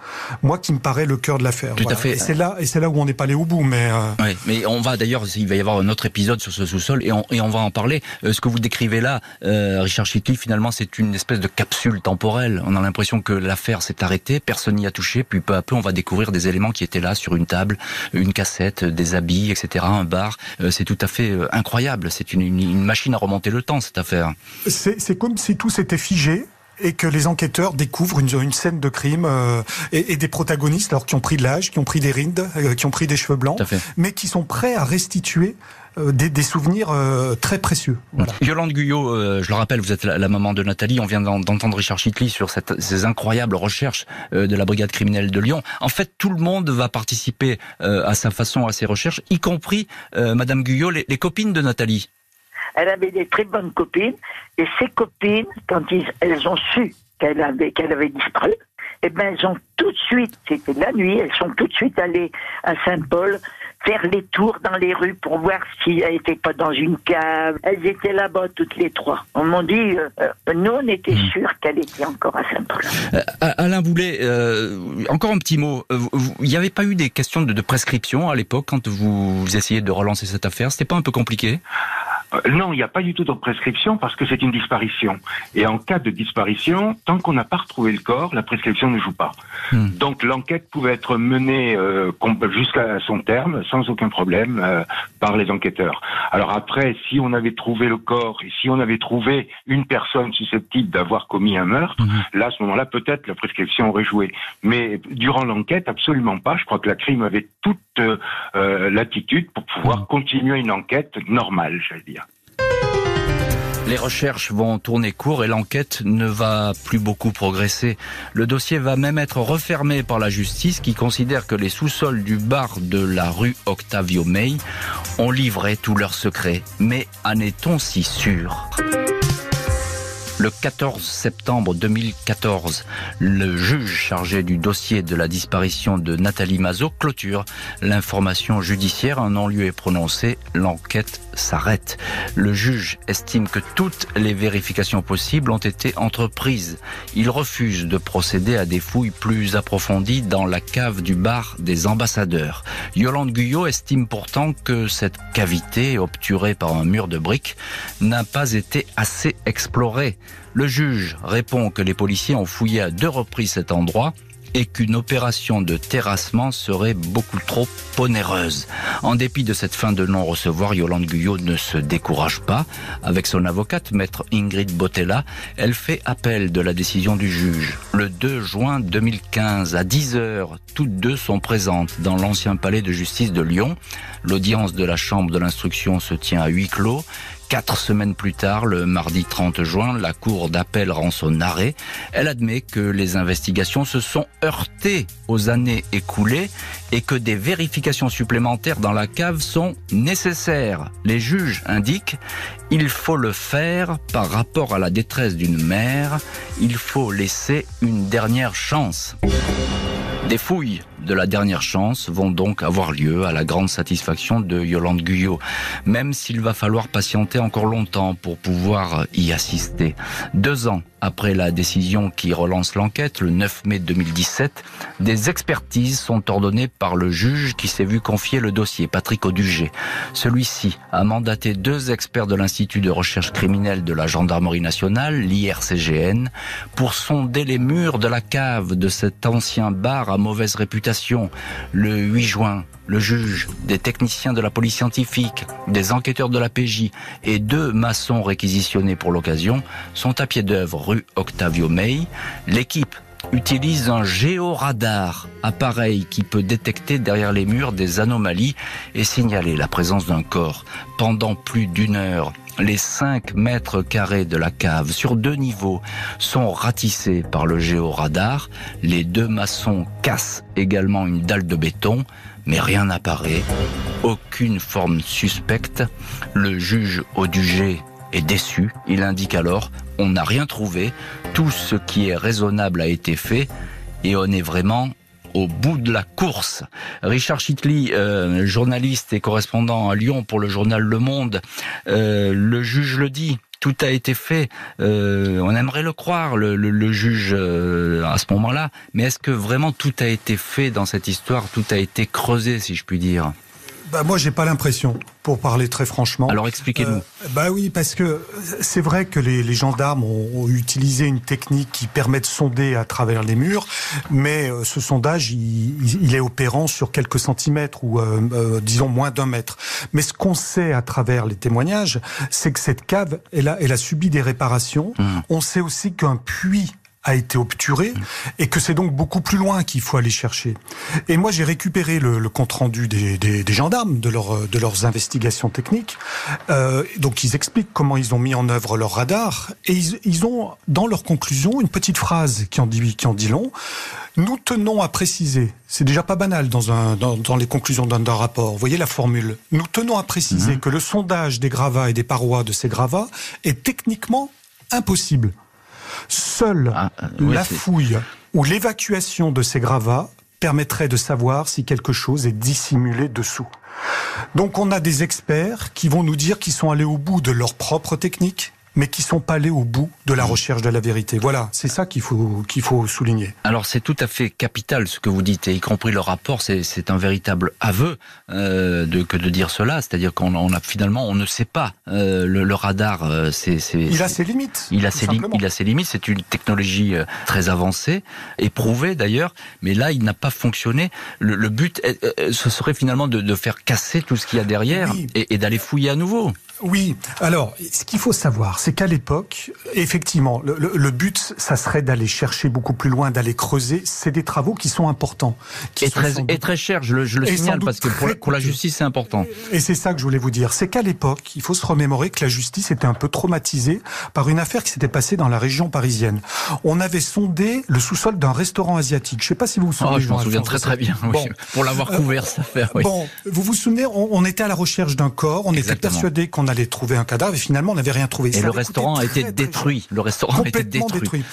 moi, qui me paraît le cœur de l'affaire. Tout voilà. à fait. Et c'est là, et c'est là où on n'est pas allé au bout. Mais euh... oui, mais on va d'ailleurs, il va y avoir un autre épisode sur ce sous-sol et on, et on va en parler. Euh, ce que vous décrivez là, Richard Chitty, finalement, c'est une espèce de capsule temporelle. On a l'impression que l'affaire s'est arrêtée, personne n'y a touché, puis peu à peu, on va découvrir des éléments qui étaient là sur une table, une cassette, des habits, etc., un bar. Euh, c'est tout à fait euh, incroyable. C'est une, une, une, machine à remonter le temps, cette affaire. C'est comme si tout s'était figé et que les enquêteurs découvrent une, une scène de crime euh, et, et, des protagonistes alors qui ont pris de l'âge, qui ont pris des rides, euh, qui ont pris des cheveux blancs, mais qui sont prêts à restituer des, des, souvenirs euh, très précieux. Voilà. Yolande Guyot, euh, je le rappelle, vous êtes la, la maman de Nathalie. On vient d'entendre Richard Chitli sur cette, ces incroyables recherches euh, de la brigade criminelle de Lyon. En fait, tout le monde va participer euh, à sa façon à ces recherches, y compris Madame Guyot, les, les copines de Nathalie. Elle avait des très bonnes copines et ses copines, quand ils, elles ont su qu'elle avait, qu'elle avait disparu, eh ben elles ont tout de suite, c'était la nuit, elles sont tout de suite allées à Saint-Paul faire les tours dans les rues pour voir si elle n'était pas dans une cave. Elles étaient là-bas toutes les trois. On m'a dit, euh, nous on était mmh. sûrs qu'elle était encore à Saint-Paul. Euh, Alain Boulet, euh, encore un petit mot. Il n'y avait pas eu des questions de, de prescription à l'époque quand vous, vous essayez de relancer cette affaire? C'était pas un peu compliqué? Euh, non, il n'y a pas du tout de prescription parce que c'est une disparition. Et en cas de disparition, tant qu'on n'a pas retrouvé le corps, la prescription ne joue pas. Hmm. Donc l'enquête pouvait être menée euh, jusqu'à son terme sans aucun problème euh, par les enquêteurs. Alors après, si on avait trouvé le corps et si on avait trouvé une personne susceptible d'avoir commis un meurtre, hmm. là à ce moment-là peut-être la prescription aurait joué. Mais durant l'enquête, absolument pas. Je crois que la crime avait toute euh, l'attitude pour pouvoir hmm. continuer une enquête normale, j'allais dire. Les recherches vont tourner court et l'enquête ne va plus beaucoup progresser. Le dossier va même être refermé par la justice qui considère que les sous-sols du bar de la rue Octavio May ont livré tous leurs secrets. Mais en est-on si sûr? Le 14 septembre 2014, le juge chargé du dossier de la disparition de Nathalie Mazot clôture l'information judiciaire. Un non-lieu est prononcé. L'enquête s'arrête. Le juge estime que toutes les vérifications possibles ont été entreprises. Il refuse de procéder à des fouilles plus approfondies dans la cave du bar des ambassadeurs. Yolande Guyot estime pourtant que cette cavité, obturée par un mur de briques, n'a pas été assez explorée. Le juge répond que les policiers ont fouillé à deux reprises cet endroit et qu'une opération de terrassement serait beaucoup trop onéreuse. En dépit de cette fin de non-recevoir, Yolande Guyot ne se décourage pas. Avec son avocate, maître Ingrid Botella, elle fait appel de la décision du juge. Le 2 juin 2015, à 10 heures, toutes deux sont présentes dans l'ancien palais de justice de Lyon. L'audience de la chambre de l'instruction se tient à huis clos. Quatre semaines plus tard, le mardi 30 juin, la cour d'appel rend son arrêt. Elle admet que les investigations se sont heurtées aux années écoulées et que des vérifications supplémentaires dans la cave sont nécessaires. Les juges indiquent il faut le faire par rapport à la détresse d'une mère. Il faut laisser une dernière chance. Des fouilles de la dernière chance vont donc avoir lieu à la grande satisfaction de Yolande Guyot, même s'il va falloir patienter encore longtemps pour pouvoir y assister. Deux ans après la décision qui relance l'enquête, le 9 mai 2017, des expertises sont ordonnées par le juge qui s'est vu confier le dossier, Patrick Audugé. Celui-ci a mandaté deux experts de l'Institut de recherche criminelle de la Gendarmerie nationale, l'IRCGN, pour sonder les murs de la cave de cet ancien bar à mauvaise réputation. Le 8 juin, le juge, des techniciens de la police scientifique, des enquêteurs de la PJ et deux maçons réquisitionnés pour l'occasion sont à pied d'œuvre rue Octavio May. L'équipe utilise un géoradar, appareil qui peut détecter derrière les murs des anomalies et signaler la présence d'un corps. Pendant plus d'une heure, les 5 mètres carrés de la cave sur deux niveaux sont ratissés par le géoradar. Les deux maçons cassent également une dalle de béton mais rien n'apparaît, aucune forme suspecte. Le juge Audugé est déçu. Il indique alors on n'a rien trouvé, tout ce qui est raisonnable a été fait et on est vraiment au bout de la course. Richard Chitley, euh, journaliste et correspondant à Lyon pour le journal Le Monde, euh, le juge le dit, tout a été fait. Euh, on aimerait le croire, le, juge euh, à ce moment-là. Mais est-ce que vraiment tout a été fait dans cette histoire Tout a été creusé, si je puis dire? Bah moi, j'ai pas l'impression, pour parler très franchement. Alors expliquez-nous. Euh, bah oui, parce que c'est vrai que les, les gendarmes ont, utilisé une technique qui permet de sonder à travers les murs, mais euh, ce sondage, il, il, est opérant sur quelques centimètres ou euh, euh disons moins d'un mètre. Mais ce qu'on sait à travers les témoignages, c'est que cette cave, elle a, elle a subi des réparations. Mmh. On sait aussi qu'un puits a été obturé et que c'est donc beaucoup plus loin qu'il faut aller chercher. Et moi, j'ai récupéré le, le compte rendu des, des, des, gendarmes de, leur, de leurs investigations techniques. Euh, donc, ils expliquent comment ils ont mis en œuvre leur radar et ils, ils ont dans leur conclusion une petite phrase qui en dit, qui en dit long. Nous tenons à préciser, c'est déjà pas banal dans, un, dans, dans les conclusions d'un rapport. Vous voyez la formule. Nous tenons à préciser mmh. que le sondage des gravats et des parois de ces gravats est techniquement impossible. Seule ah, la fouille ou l'évacuation de ces gravats permettrait de savoir si quelque chose est dissimulé dessous. Donc on a des experts qui vont nous dire qu'ils sont allés au bout de leur propre technique, mais qui sont pas allés au bout de la recherche de la vérité. Voilà, c'est ça qu'il faut qu'il faut souligner. Alors c'est tout à fait capital ce que vous dites, et y compris le rapport, c'est un véritable aveu euh, de que de dire cela, c'est-à-dire qu'on on a finalement on ne sait pas euh, le, le, radar. Euh, c'est il a ses limites. Il a ses limites. Il a ses limites. C'est une technologie euh, très avancée, éprouvée d'ailleurs, mais là il n'a pas fonctionné. Le, le but, ce serait finalement de, de, faire casser tout ce qu'il y a derrière oui. et, et d'aller fouiller à nouveau. Oui, alors ce qu'il faut savoir, c'est qu'à l'époque, effectivement, le, le, le, but, ça serait d'aller chercher beaucoup plus loin, d'aller creuser. C'est des travaux qui sont importants. Qui et, sont très, et très chers, je le, je le signale, parce que pour, pour la justice, c'est important. Et c'est ça que je voulais vous dire. C'est qu'à l'époque, il faut se remémorer que la justice était un peu traumatisée par une affaire qui s'était passée dans la région parisienne. On avait sondé le sous-sol d'un restaurant asiatique. Je ne sais pas si vous vous souvenez. Oh, je m'en souviens très très bien, bon. pour l'avoir couvert, euh, cette affaire. Oui. Bon, vous vous souvenez, on, on était à la recherche d'un corps, on Exactement. était persuadé qu'on allait trouver un cadavre et finalement on n'avait rien trouvé. Et Ça le restaurant a été détruit. Le restaurant a été détruit. détruit.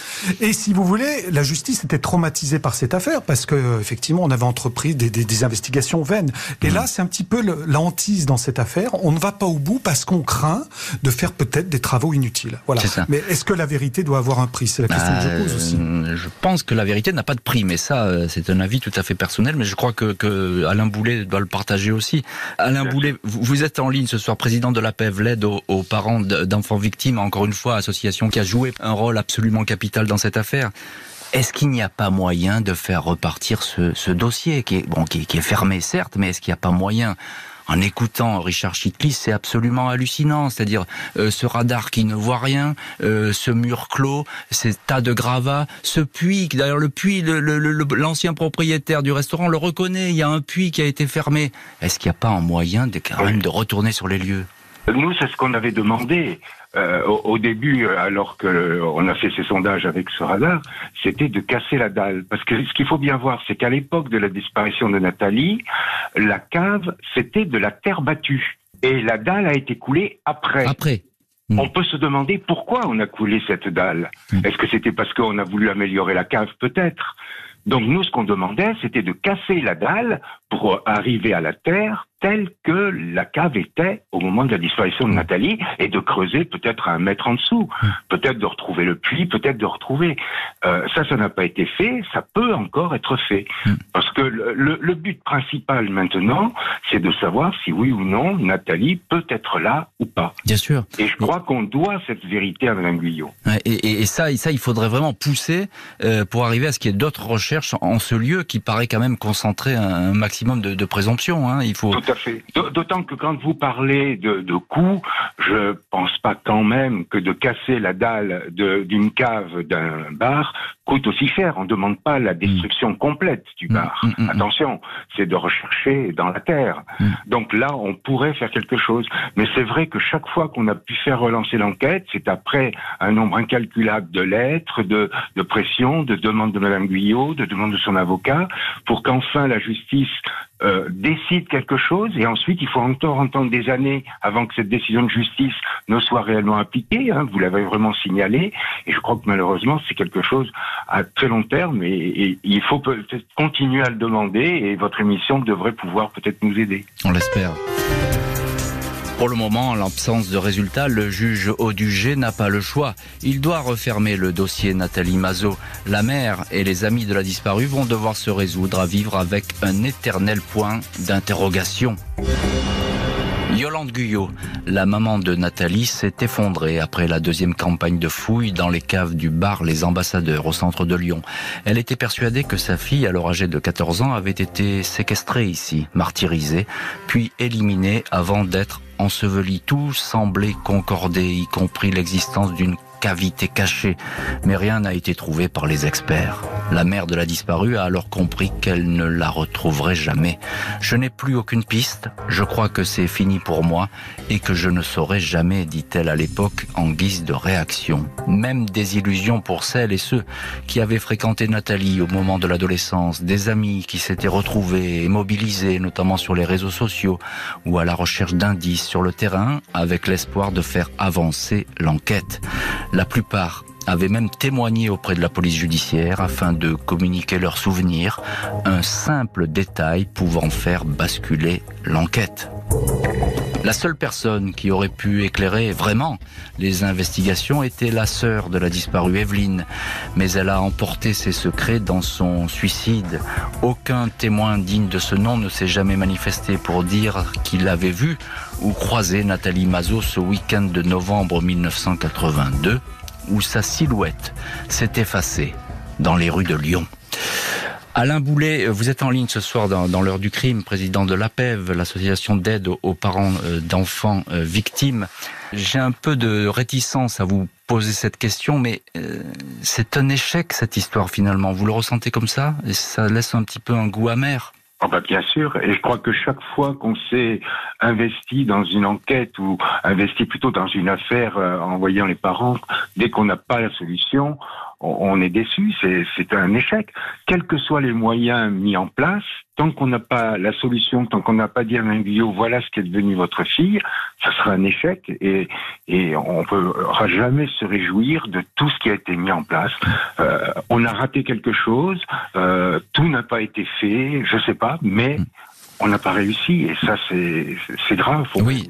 Et si vous voulez, la justice était traumatisée par cette affaire parce que effectivement on avait entrepris des, des, des investigations vaines. Et mmh. là c'est un petit peu le, la hantise dans cette affaire. On ne va pas au bout parce qu'on craint de faire peut-être des travaux inutiles. Voilà. Est Mais est-ce que la vérité doit avoir un prix? C'est la question que je pose aussi. Euh, je pense que la vérité n'a pas de prix, mais ça euh, c'est un avis tout à fait personnel. Mais je crois que, que Alain Boulet doit le partager aussi. Alain Boulet, vous, vous êtes en ligne ce soir, président de la L'aide aux, parents d'enfants victimes, encore une fois, association qui a joué un rôle absolument capital dans cette affaire. Est-ce qu'il n'y a pas moyen de faire repartir ce, dossier qui est, bon, qui, est fermé certes, mais est-ce qu'il n'y a pas moyen en écoutant Richard Chitlis, c'est absolument hallucinant. C'est-à-dire euh, ce radar qui ne voit rien, euh, ce mur clos, ces tas de gravats, ce puits. D'ailleurs, le puits, l'ancien propriétaire du restaurant le reconnaît. Il y a un puits qui a été fermé. Est-ce qu'il n'y a pas un moyen de, quand même de retourner sur les lieux? Nous, c'est ce qu'on avait demandé euh, au, au, début, alors que euh, on a fait ces sondages avec ce radar, c'était de casser la dalle. Parce que ce qu'il faut bien voir, c'est qu'à l'époque de la disparition de Nathalie, la cave, c'était de la terre battue. Et la dalle a été coulée après. Après. Mmh. On peut se demander pourquoi on a coulé cette dalle. Mmh. Est-ce que c'était parce qu'on a voulu améliorer la cave Peut-être? Donc nous, ce qu'on demandait, c'était de casser la dalle pour arriver à la terre telle que la cave était au moment de la disparition de Nathalie et de creuser peut-être un mètre en dessous, peut-être de retrouver le puits, peut-être de retrouver. Euh, ça, ça n'a pas été fait, ça peut encore être fait. Parce que le, le but principal maintenant, c'est de savoir si oui ou non Nathalie peut être là ou pas. Bien sûr. Et je crois qu'on doit cette vérité à Mme Guyot. Et, et, et, ça, ça, il faudrait vraiment pousser euh, pour arriver à ce qu'il y ait d'autres recherches en ce lieu qui paraît quand même concentrer un, maximum de, de présomption. Hein. Il faut. Tout D'autant que quand vous parlez de, de coûts, je pense pas quand même que de casser la dalle d'une cave d'un bar coûte aussi cher. On ne demande pas la destruction complète du mm, bar. Mm, mm, Attention, c'est de rechercher dans la terre. Donc là, on pourrait faire quelque chose. Mais c'est vrai que chaque fois qu'on a pu faire relancer l'enquête, c'est après un nombre incalculable de lettres, de, de pressions, de demandes de Madame Guyot, de demandes de son avocat, pour qu'enfin la justice euh, décide quelque chose et ensuite il faut encore entendre des années avant que cette décision de justice ne soit réellement appliquée. Hein, vous l'avez vraiment signalé et je crois que malheureusement c'est quelque chose à très long terme et, il faut peut-être continuer à le demander et votre émission devrait pouvoir peut-être nous aider. On l'espère. Pour le moment, en l'absence de résultats, le juge Audugé n'a pas le choix. Il doit refermer le dossier Nathalie Mazot. La mère et les amis de la disparue vont devoir se résoudre à vivre avec un éternel point d'interrogation. Guyot, la maman de Nathalie, s'est effondrée après la deuxième campagne de fouilles dans les caves du bar Les Ambassadeurs au centre de Lyon. Elle était persuadée que sa fille, alors âgée de 14 ans, avait été séquestrée ici, martyrisée, puis éliminée avant d'être ensevelie. Tout semblait concorder, y compris l'existence d'une cavité cachée, mais rien n'a été trouvé par les experts. La mère de la disparue a alors compris qu'elle ne la retrouverait jamais. Je n'ai plus aucune piste, je crois que c'est fini pour moi et que je ne saurai jamais, dit-elle à l'époque en guise de réaction. Même des illusions pour celles et ceux qui avaient fréquenté Nathalie au moment de l'adolescence, des amis qui s'étaient retrouvés et mobilisés, notamment sur les réseaux sociaux ou à la recherche d'indices sur le terrain, avec l'espoir de faire avancer l'enquête. La plupart avaient même témoigné auprès de la police judiciaire afin de communiquer leurs souvenirs, un simple détail pouvant faire basculer l'enquête. La seule personne qui aurait pu éclairer vraiment les investigations était la sœur de la disparue Evelyne, mais elle a emporté ses secrets dans son suicide. Aucun témoin digne de ce nom ne s'est jamais manifesté pour dire qu'il avait vu ou croisé Nathalie Mazot ce week-end de novembre 1982, où sa silhouette s'est effacée dans les rues de Lyon. Alain Boulet, vous êtes en ligne ce soir dans, l'heure du crime, président de l'APEV, l'association d'aide aux, parents euh, d'enfants euh, victimes. J'ai un peu de réticence à vous poser cette question, mais euh, c'est un échec cette histoire finalement. Vous le ressentez comme ça? Ça laisse un petit peu un goût amer? Oh bien sûr, et je crois que chaque fois qu'on s'est investi dans une enquête ou investi plutôt dans une affaire en voyant les parents, dès qu'on n'a pas la solution, on est déçu, c'est un échec. Quels que soient les moyens mis en place, tant qu'on n'a pas la solution, tant qu'on n'a pas dit à un voilà ce qu'est devenu votre fille, ça sera un échec et, et on ne pourra jamais se réjouir de tout ce qui a été mis en place. Euh, on a raté quelque chose, euh, tout n'a pas été fait, je sais pas, mais on n'a pas réussi et ça c'est grave. Oui,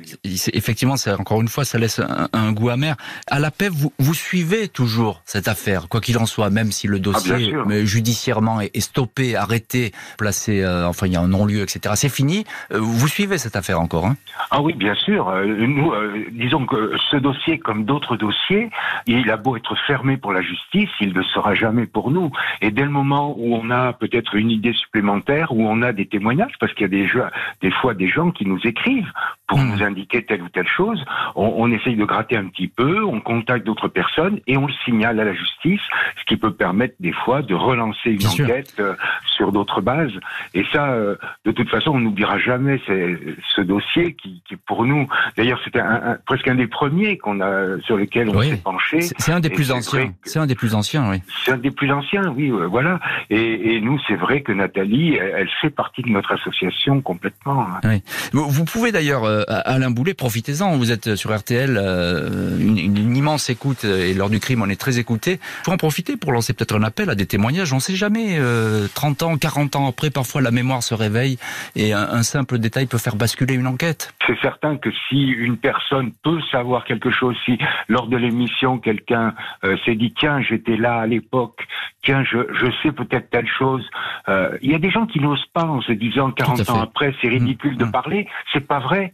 effectivement, encore une fois, ça laisse un, goût amer. À la paix, vous, vous suivez toujours cette affaire, quoi qu'il en soit, même si le ah, dossier judiciairement est, stoppé, arrêté, placé, euh, enfin il y a un non-lieu, etc. C'est fini. Euh, vous suivez cette affaire encore hein? Ah oui, bien sûr. Euh, nous, disons que ce dossier, comme d'autres dossiers, il a beau être fermé pour la justice, il ne sera jamais pour nous. Et dès le moment où on a peut-être une idée supplémentaire, où on a des témoignages, parce qu'il y a des des, fois des gens qui nous écrivent pour hmm. nous indiquer telle ou telle chose. On, essaye de gratter un petit peu, on contacte d'autres personnes et on le signale à la justice, ce qui peut permettre des fois de relancer une enquête euh, sur d'autres bases. Et ça, euh, de toute façon, on n'oubliera jamais ce dossier qui, qui pour nous, d'ailleurs, c'était un, presque un des premiers qu'on a sur lesquels on s'est penché. C'est un des plus anciens. C'est un des plus anciens, oui. C'est un des plus anciens, oui, euh, voilà. Et, et nous, c'est vrai que Nathalie, elle, elle fait partie de notre association complètement. Hein. Vous pouvez d'ailleurs euh, Alain Boulet, profitez-en. Vous êtes sur RTL, euh, une, une, immense écoute et lors du crime, on est très écouté. Faut en profiter pour lancer peut-être un appel à des témoignages. On ne sait jamais. 30 ans, 40 ans après, parfois la mémoire se réveille et un, un simple détail peut faire basculer une enquête. C'est certain que si une personne peut savoir quelque chose, si lors de l'émission quelqu'un s'est dit tiens j'étais là à l'époque, tiens je, je sais peut-être telle chose. Il y a des gens qui n'osent pas en se disant 40 ans après c'est ridicule de mmh. parler. C'est pas vrai.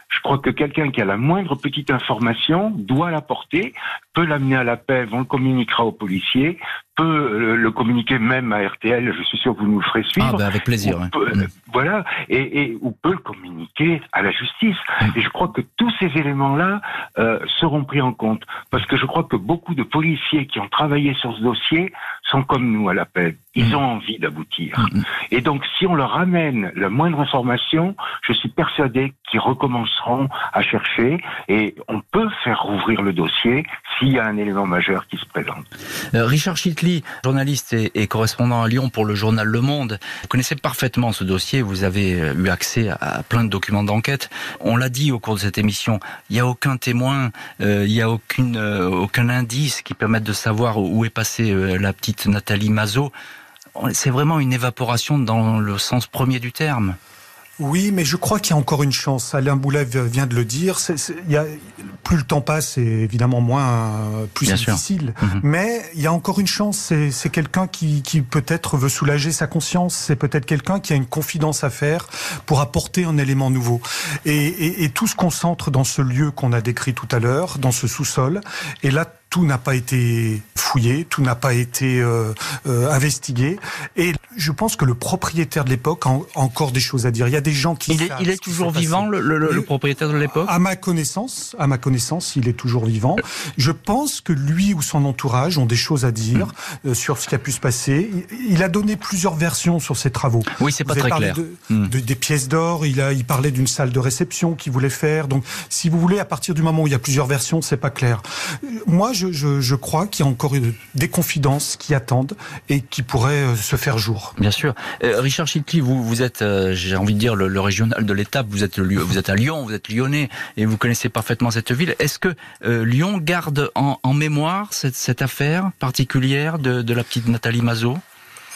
Je crois que quelqu'un qui a la moindre petite information doit la porter, peut l'amener à la paix, on le communiquera aux policiers, peut le communiquer même à RTL, je suis sûr que vous nous le ferez suivre. Ah bah avec plaisir. Hein. Mm. Voilà, et, et, ou peut le communiquer à la justice. Mm. Et je crois que tous ces éléments-là euh, seront pris en compte, parce que je crois que beaucoup de policiers qui ont travaillé sur ce dossier sont comme nous à la paix. Ils mm. ont envie d'aboutir. Et donc, si on leur amène la moindre information, je suis persuadé qu'ils recommenceront à chercher et on peut faire rouvrir le dossier s'il y a un élément majeur qui se présente. Euh, Richard Chitli, journaliste et, correspondant à Lyon pour le journal Le Monde, vous connaissez parfaitement ce dossier, vous avez euh, eu accès à plein de documents d'enquête. On l'a dit au cours de cette émission, il n'y a aucun témoin, euh, il n'y a aucun indice qui permette de savoir où est passée la petite Nathalie Mazot. C'est vraiment une évaporation dans le sens premier du terme. Oui, mais je crois qu'il y a encore une chance. Alain Boulet vient de le dire. il y a, plus le temps passe, c'est évidemment moins plus difficile. Mhm. Mais il y a encore une chance. C'est quelqu'un qui, qui peut-être veut soulager sa conscience. C'est peut-être quelqu'un qui a une confidence à faire pour apporter un élément nouveau. Et, et, et tout se concentre dans ce lieu qu'on a décrit tout à l'heure, dans ce sous-sol. Et là, tout n'a pas été fouillé, tout n'a pas été euh, euh, investigué. Et je pense que le propriétaire de l'époque a encore des choses à dire. Il y a des gens qui. Il est, il est toujours vivant, le, le, propriétaire de l'époque? À ma connaissance, à ma connaissance, il est toujours vivant. Je pense que lui ou son entourage ont des choses à dire euh, sur ce qui a pu se passer. Il, a donné plusieurs versions sur ses travaux. Oui, c'est pas très clair. De, des pièces d'or. Il a, il parlait d'une salle de réception qu'il voulait faire. Donc, si vous voulez, à partir du moment où il y a plusieurs versions, c'est pas clair. Moi, je, je, crois qu'il y a encore des confidences qui attendent et qui pourraient euh, se faire jour. Bien sûr. Euh, Richard Chitli, vous, êtes, euh, j'ai envie de dire, le, régional de l'étape. Vous êtes, à Lyon, vous êtes lyonnais et vous connaissez parfaitement cette ville. Est-ce que Lyon garde en, mémoire cette, cette, affaire particulière de, de la petite Nathalie Mazot?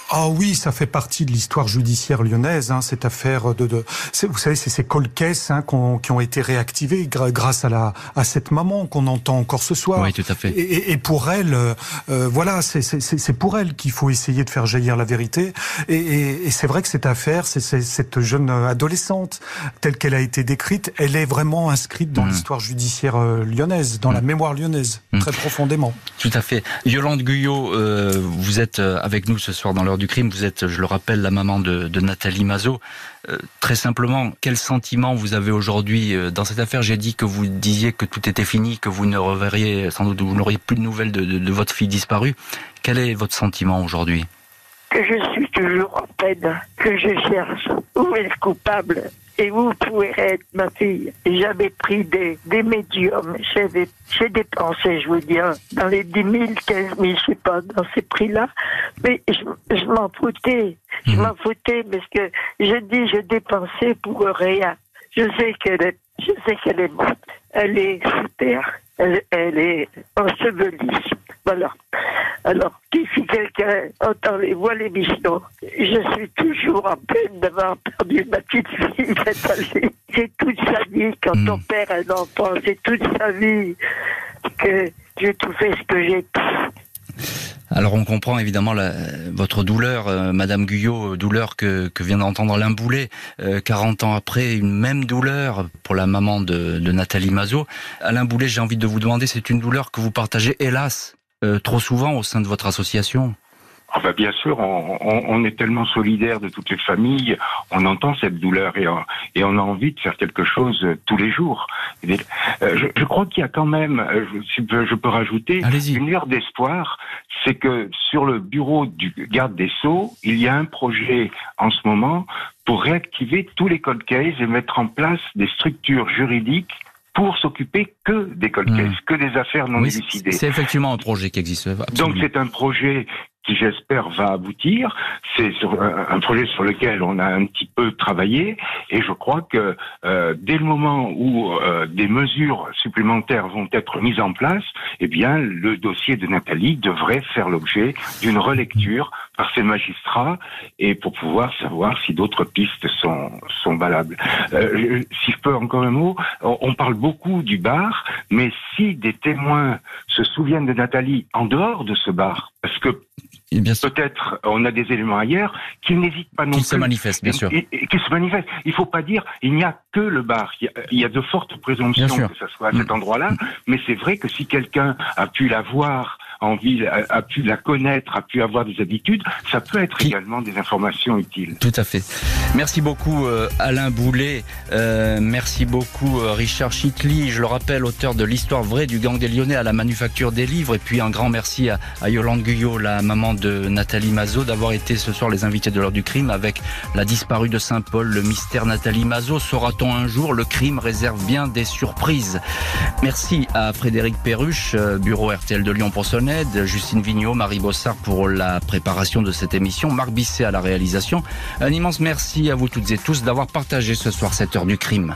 Ah oui, ça fait partie de l'histoire judiciaire lyonnaise, hein, cette affaire de, de vous savez, c'est ces colcaisses hein, qui ont été réactivées grâce à la à cette maman qu'on entend encore ce soir. Oui, tout à fait. Et, et pour elle, euh, euh voilà, c'est pour elle qu'il faut essayer de faire jaillir la vérité. Et, et, et c'est vrai que cette affaire, c'est cette jeune adolescente telle qu'elle a été décrite, elle est vraiment inscrite dans mmh. l'histoire judiciaire euh, lyonnaise, dans la mmh. mémoire lyonnaise, mmh. très profondément. Tout à fait. Yolande Guyot, euh, vous êtes avec nous ce soir dans le du crime, vous êtes, je le rappelle, la maman de, Nathalie Mazot. Euh, très simplement, quel sentiment vous avez aujourd'hui euh, dans cette affaire? J'ai dit que vous disiez que tout était fini, que vous ne reverriez sans doute, vous n'auriez plus de nouvelles de, votre fille disparue. Quel est votre sentiment aujourd'hui? Que je suis toujours en peine, que je cherche où est le coupable et vous pouvez être ma fille. J'avais pris des, des médiums, j'ai dépensé, je vous dis, dans les 10 000, 15 000, je sais pas, dans ces prix-là, mais je, je m'en foutais, je mhm. m'en foutais parce que je dis, je dépensais pour rien. Je sais qu'elle est, je sais qu'elle est morte, elle est sous terre, elle, elle est ensevelie. Voilà. Alors, si quelqu'un entend les voix l'émission, je suis toujours en peine d'avoir perdu ma petite fille C'est toute sa vie, quand hmm. on perd un enfant, c'est toute sa vie que j'ai tout fait ce que j'ai alors on comprend évidemment la, votre douleur, euh, Madame Guyot, euh, douleur que, vient d'entendre Alain Boulet, 40 euh, ans après, une même douleur pour la maman de, de Nathalie Mazot. Alain Boulet, j'ai envie de vous demander, c'est une douleur que vous partagez, hélas, euh, trop souvent au sein de votre association? Ah bah, bien sûr, on, est tellement solidaire de toutes les familles, on entend cette douleur et, et on a envie de faire quelque chose euh, tous les jours. Euh, je, crois qu'il y a quand même, je, je peux rajouter, une heure d'espoir, c'est que sur le bureau du garde des Sceaux, il y a un projet en ce moment pour réactiver tous les cold cases et mettre en place des structures juridiques pour s'occuper que des cold hmm. cases, que des affaires non élucidées. C'est effectivement un projet qui existe. Donc c'est un projet qui j'espère va aboutir. C'est un projet sur lequel on a un petit peu travaillé et je crois que euh, dès le moment où euh, des mesures supplémentaires vont être mises en place, eh bien le dossier de Nathalie devrait faire l'objet d'une relecture par ces magistrats et pour pouvoir savoir si d'autres pistes sont, sont valables. Euh, si je peux encore un mot, on parle beaucoup du bar, mais si des témoins se souviennent de Nathalie en dehors de ce bar, parce que peut-être on a des éléments ailleurs qui n'hésitent pas non qui plus. se manifestent, bien sûr. Et, qui se manifestent. Il faut pas dire il n'y a que le bar. Il y a, de fortes présomptions que ce soit à cet mm. endroit-là, mais c'est vrai que si quelqu'un a pu la voir en ville a, pu la connaître, a pu avoir des habitudes, ça peut être également des informations utiles. Tout à fait. Merci beaucoup euh, Alain Boulet, euh, merci beaucoup euh, Richard Chitli, je le rappelle, auteur de l'histoire vraie du gang des Lyonnais à la manufacture des livres, et puis un grand merci à, Yolande Guyot, la maman de Nathalie Mazot, d'avoir été ce soir les invités de l'heure du crime avec la disparue de Saint-Paul, le mystère Nathalie Mazot. Saura-t-on un jour Le crime réserve bien des surprises. Merci à Frédéric Perruche, bureau RTL de Lyon pour Justine Vignot, Marie Bossard pour la préparation de cette émission, Marc Bisset à la réalisation. Un immense merci à vous toutes et tous d'avoir partagé ce soir cette heure du crime.